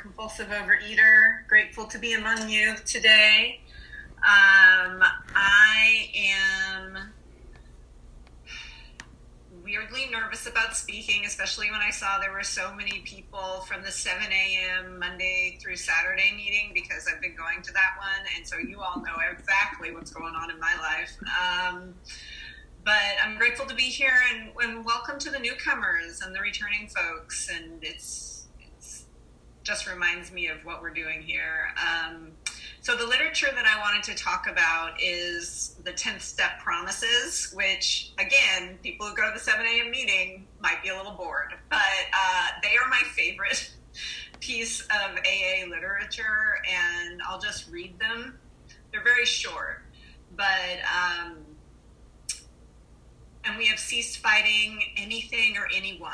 compulsive overeater. Grateful to be among you today. Um, I am weirdly nervous about speaking, especially when I saw there were so many people from the 7 a.m. Monday through Saturday meeting because I've been going to that one. And so you all know exactly what's going on in my life. Um, but I'm grateful to be here and, and, welcome to the newcomers and the returning folks. And it's, it's just reminds me of what we're doing here. Um, so the literature that I wanted to talk about is the 10th step promises, which again, people who go to the 7 a.m. meeting might be a little bored, but uh, they are my favorite piece of AA literature, and I'll just read them. They're very short, but um, and we have ceased fighting anything or anyone,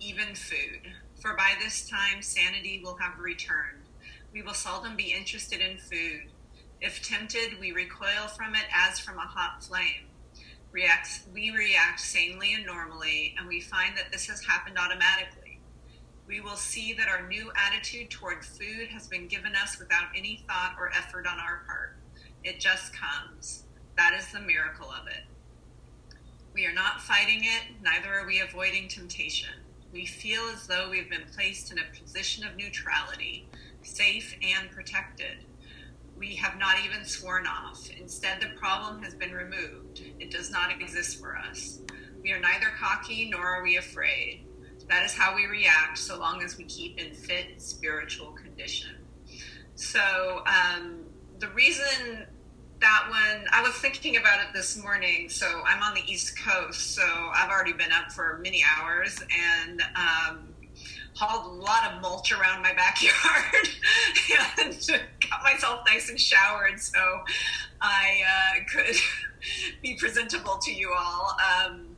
even food. For by this time, sanity will have returned we will seldom be interested in food. If tempted, we recoil from it as from a hot flame. Reacts, we react sanely and normally, and we find that this has happened automatically. We will see that our new attitude toward food has been given us without any thought or effort on our part. It just comes. That is the miracle of it. We are not fighting it, neither are we avoiding temptation. We feel as though we've been placed in a position of neutrality safe and protected. We have not even sworn off. Instead, the problem has been removed. It does not exist for us. We are neither cocky nor are we afraid. That is how we react so long as we keep in fit spiritual condition. So, um, the reason that one, I was thinking about it this morning. So, I'm on the East Coast, so I've already been up for many hours, and um, hauled a lot of mulch around my backyard and got myself nice and showered so I uh, could be presentable to you all. Um,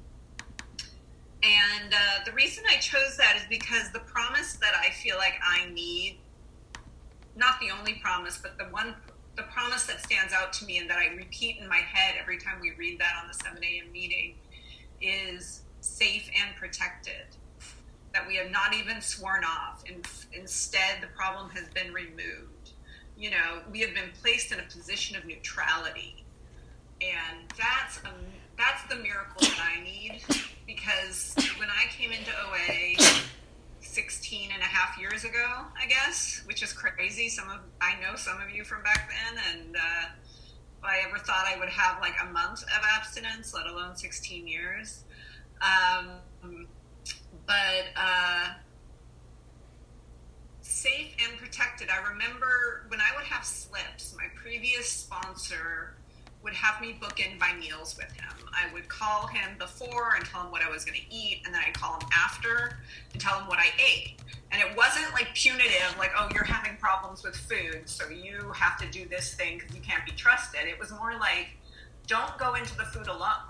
and uh, the reason I chose that is because the promise that I feel like I need, not the only promise, but the one, the promise that stands out to me and that I repeat in my head every time we read that on the 7 a.m. meeting is safe and protected that we have not even sworn off. And instead, the problem has been removed. You know, we have been placed in a position of neutrality. And that's, a, that's the miracle that I need because when I came into OA 16 and a half years ago, I guess, which is crazy. Some of, I know some of you from back then, and uh, I ever thought I would have like a month of abstinence, let alone 16 years. Um, but uh, safe and protected. I remember when I would have slips, my previous sponsor would have me book in my meals with him. I would call him before and tell him what I was going to eat, and then I'd call him after and tell him what I ate. And it wasn't like punitive, like, oh, you're having problems with food, so you have to do this thing because you can't be trusted. It was more like, don't go into the food alone.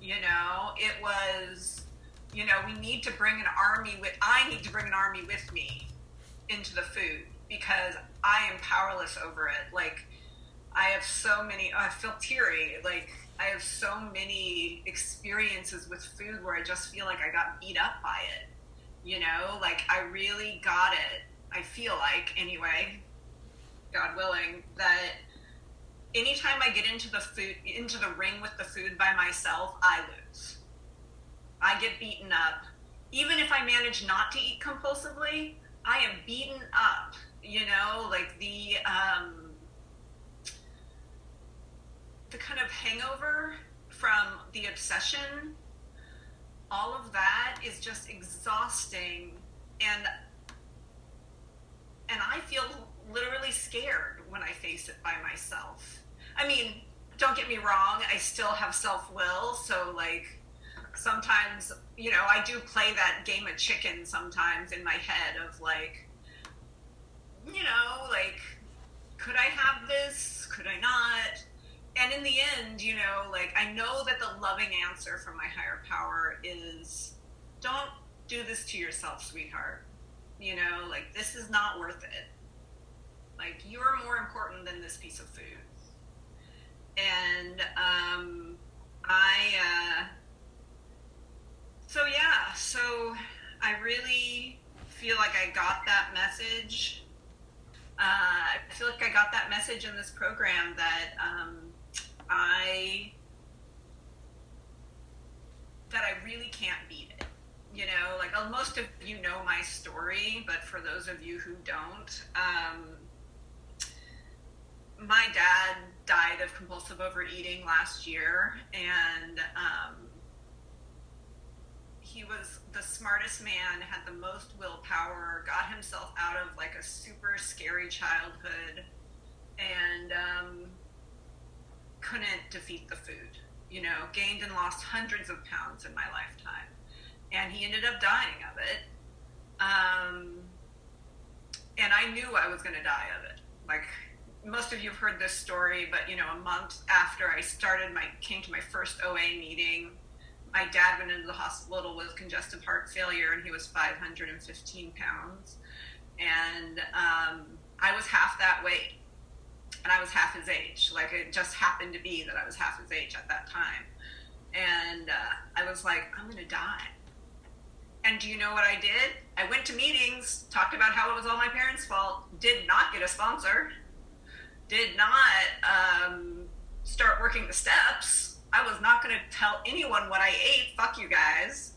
You know, it was you know, we need to bring an army with, I need to bring an army with me into the food because I am powerless over it. Like, I have so many, I feel teary. Like, I have so many experiences with food where I just feel like I got beat up by it. You know, like I really got it. I feel like, anyway, God willing, that anytime I get into the food, into the ring with the food by myself, I lose I get beaten up. Even if I manage not to eat compulsively, I am beaten up. You know, like the um, the kind of hangover from the obsession. All of that is just exhausting, and and I feel literally scared when I face it by myself. I mean, don't get me wrong, I still have self will, so like sometimes, you know, I do play that game of chicken sometimes in my head of like, you know, like, could I have this? Could I not? And in the end, you know, like, I know that the loving answer from my higher power is don't do this to yourself, sweetheart. You know, like, this is not worth it. Like, you're more important than this piece of food. And um, I, uh, so yeah, so I really feel like I got that message. Uh, I feel like I got that message in this program that um, I that I really can't beat it. You know, like uh, most of you know my story, but for those of you who don't, um, my dad died of compulsive overeating last year, and um, he was the smartest man, had the most willpower, got himself out of like a super scary childhood, and um, couldn't defeat the food. You know, gained and lost hundreds of pounds in my lifetime, and he ended up dying of it. Um, and I knew I was going to die of it. Like most of you have heard this story, but you know, a month after I started my came to my first OA meeting, my dad went into the hospital with congestive heart failure, and he was 515 pounds, and um, I was half that weight, and I was half his age. Like it just happened to be that I was half his age at that time, and uh, I was like, I'm gonna die. And do you know what I did? I went to meetings, talked about how it was all my parents' fault, did not get a sponsor did not um, start working the steps. I was not going to tell anyone what I ate. Fuck you guys.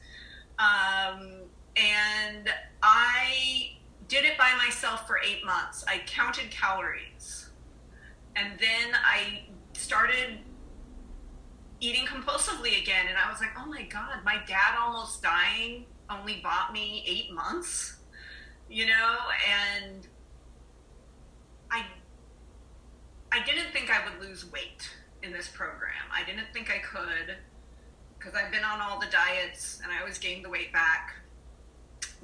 Um, and I did it by myself for eight months. I counted calories. And then I started eating compulsively again. And I was like, oh my God, my dad almost dying only bought me eight months, you know? And I I didn't think I would lose weight in this program. I didn't think I could because I've been on all the diets and I always gained the weight back.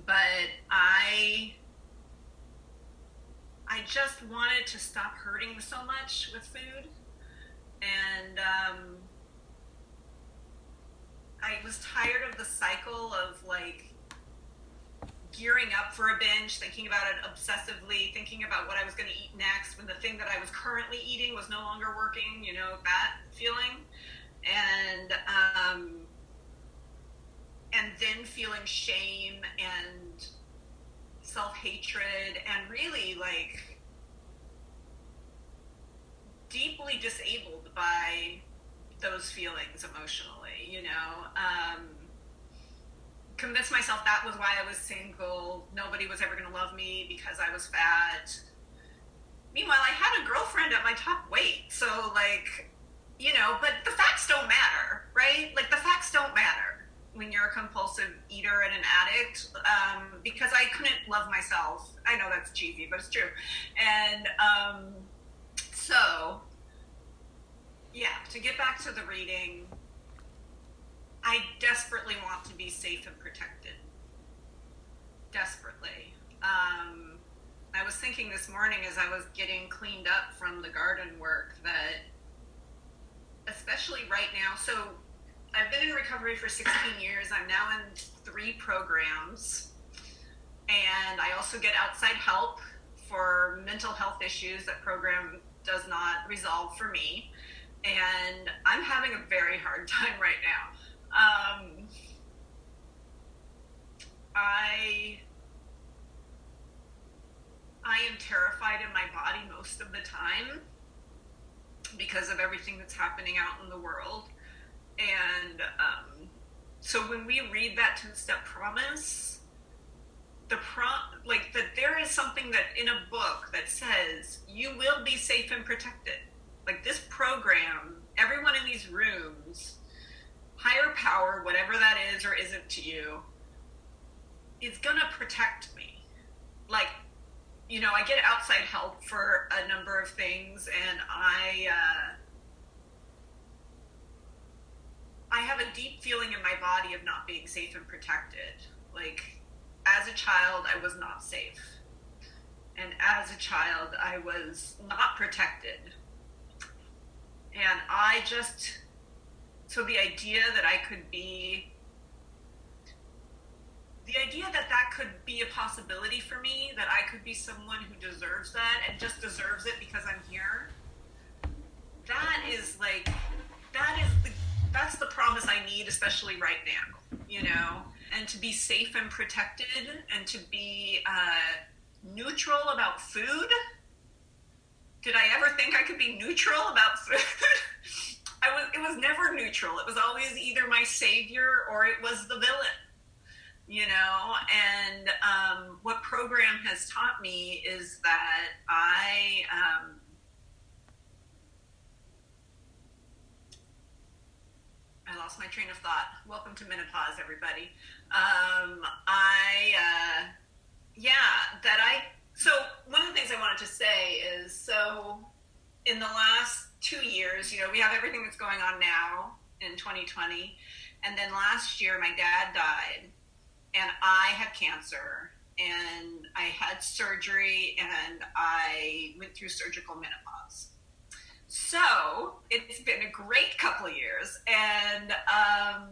But I I just wanted to stop hurting so much with food. And um, I was tired of the cycle of like gearing up for a binge, thinking about it obsessively, thinking about what I was going to eat next when the thing that I was currently eating was no longer working, you know, that feeling. And, um, and then feeling shame and self hatred and really like deeply disabled by those feelings emotionally, you know. Um, convinced myself that was why I was single. Nobody was ever going to love me because I was fat. Meanwhile, I had a girlfriend at my top weight. So, like, you know, but the facts don't matter, right? Like, the facts don't matter when you're a compulsive eater and an addict um, because I couldn't love myself. I know that's cheesy, but it's true. And um, so, yeah, to get back to the reading, I desperately want to be safe and protected. Desperately. Um, I was thinking this morning as I was getting cleaned up from the garden work that, especially right now, so I've been in recovery for 16 years. I'm now in three programs. And I also get outside help for mental health issues that program does not resolve for me. And I'm having a very hard time right now. Um, I I am terrified in my body most of the time because of everything that's happening out in the world. And um, so when we read that 10 step promise, the pro like that there is something that in a book that says you will be safe and protected. Like this program, everyone in these rooms higher power, whatever that is or isn't to you, is to protect me. Like, you know, I get outside help for a number of things, and I, uh, I have a deep feeling in my body of not being safe and protected. Like, as a child, I was not safe. And as a child, I was not protected. And I just so the idea that I could be the idea that that could be a possibility for me, that I could be someone who deserves that and just deserves it because I'm here, that is like, that is the, that's the promise I need, especially right now, you know? and to be safe and protected and to be uh, neutral about food. Did I ever think I could be neutral about food? I was. It was never neutral. It was always either my savior or it was the villain. You know, and um, what program has taught me is that I um, I lost my train of thought. Welcome to menopause, everybody. Um, I, uh, yeah, that I, so one of the things I wanted to say is so in the last two years, you know, we have everything that's going on now in 2020. And then last year, my dad died, and I had cancer, and I had surgery, and I went through surgical menopause. So it's been a great couple of years, and um,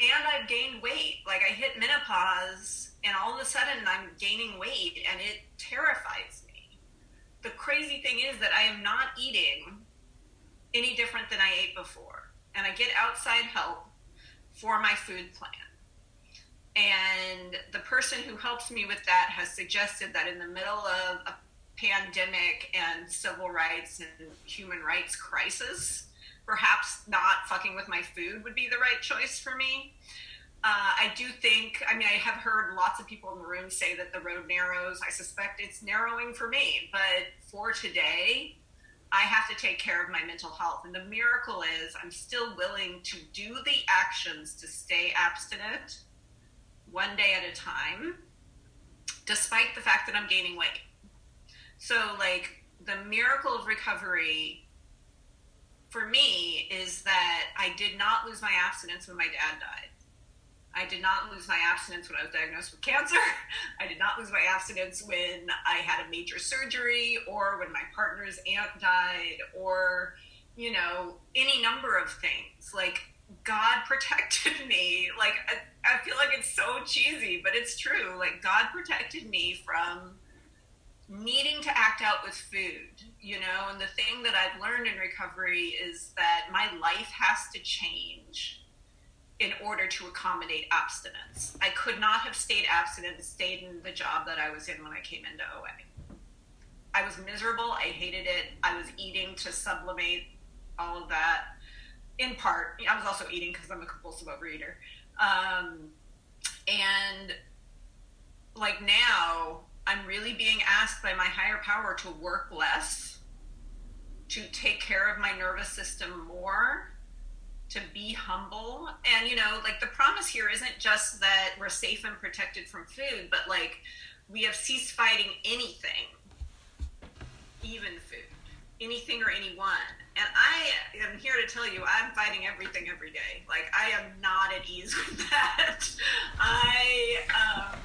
and I've gained weight. Like I hit menopause, and all of a sudden I'm gaining weight, and it terrifies me. The crazy thing is that I am not eating any different than I ate before, and I get outside help for my food plan. And the person who helps me with that has suggested that in the middle of a pandemic and civil rights and human rights crisis, perhaps not fucking with my food would be the right choice for me. Uh, I do think, I mean, I have heard lots of people in the room say that the road narrows. I suspect it's narrowing for me. But for today, I have to take care of my mental health. And the miracle is I'm still willing to do the actions to stay abstinent one day at a time, despite the fact that I'm gaining weight. So, like, the miracle of recovery for me is that I did not lose my abstinence when my dad died. I did not lose my abstinence when I was diagnosed with cancer. I did not lose my abstinence when I had a major surgery or when my partner's aunt died or, you know, any number of things. Like, God protected me. Like, I, I feel like it's so cheesy, but it's true. Like, God protected me from needing to act out with food, you know, and the thing that I've learned in recovery is that my life has to change in order to accommodate abstinence. I could not have stayed abstinent stayed in the job that I was in when I came into OA. I was miserable. I hated it. I was eating to sublimate all of that. In part, I was also eating because I'm a compulsive overeater. Um, and like now, I'm really being asked by my higher power to work less, to take care of my nervous system more, to be humble. And, you know, like the promise here isn't just that we're safe and protected from food, but like we have ceased fighting anything, even food, anything or anyone. And I am here to tell you, I'm fighting everything every day. Like, I am not at ease with that. I, um,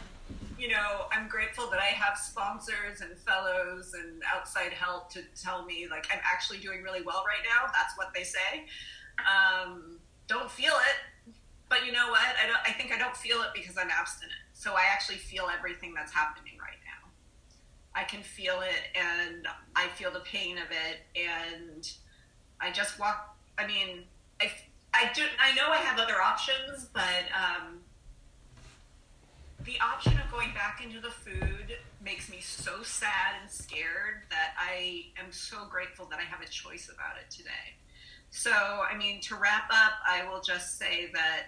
you know, I'm grateful that I have sponsors and fellows and outside help to tell me like I'm actually doing really well right now. That's what they say. Um, don't feel it, but you know what? I don't. I think I don't feel it because I'm abstinent. So I actually feel everything that's happening right now. I can feel it, and I feel the pain of it, and I just walk. I mean, I I do. I know I have other options, but. Um, the option of going back into the food makes me so sad and scared that I am so grateful that I have a choice about it today. So, I mean, to wrap up, I will just say that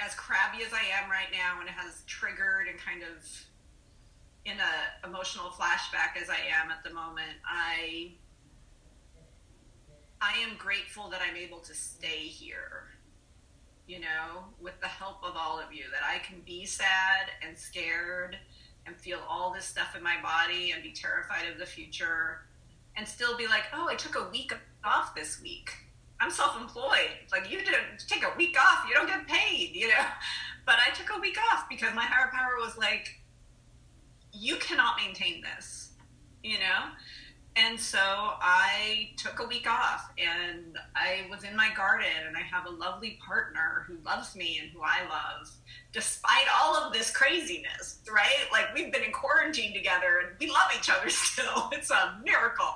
as crabby as I am right now and has triggered and kind of in a emotional flashback as I am at the moment, I I am grateful that I'm able to stay here you know, with the help of all of you, that I can be sad and scared and feel all this stuff in my body and be terrified of the future and still be like, oh, I took a week off this week. I'm self employed. Like, you didn't take a week off, you don't get paid, you know? But I took a week off because my higher power was like, you cannot maintain this, you know? And so I took a week off and I was in my garden and I have a lovely partner who loves me and who I love despite all of this craziness, right? Like we've been in quarantine together and we love each other still. It's a miracle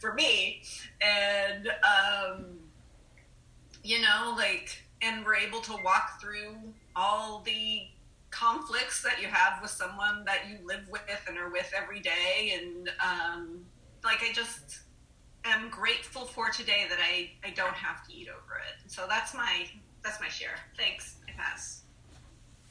for me. And, um, you know, like and we're able to walk through all the conflicts that you have with someone that you live with and are with every day. And um, like, I just am grateful for today that I, I don't have to eat over it. So that's my that's my share. Thanks. I pass.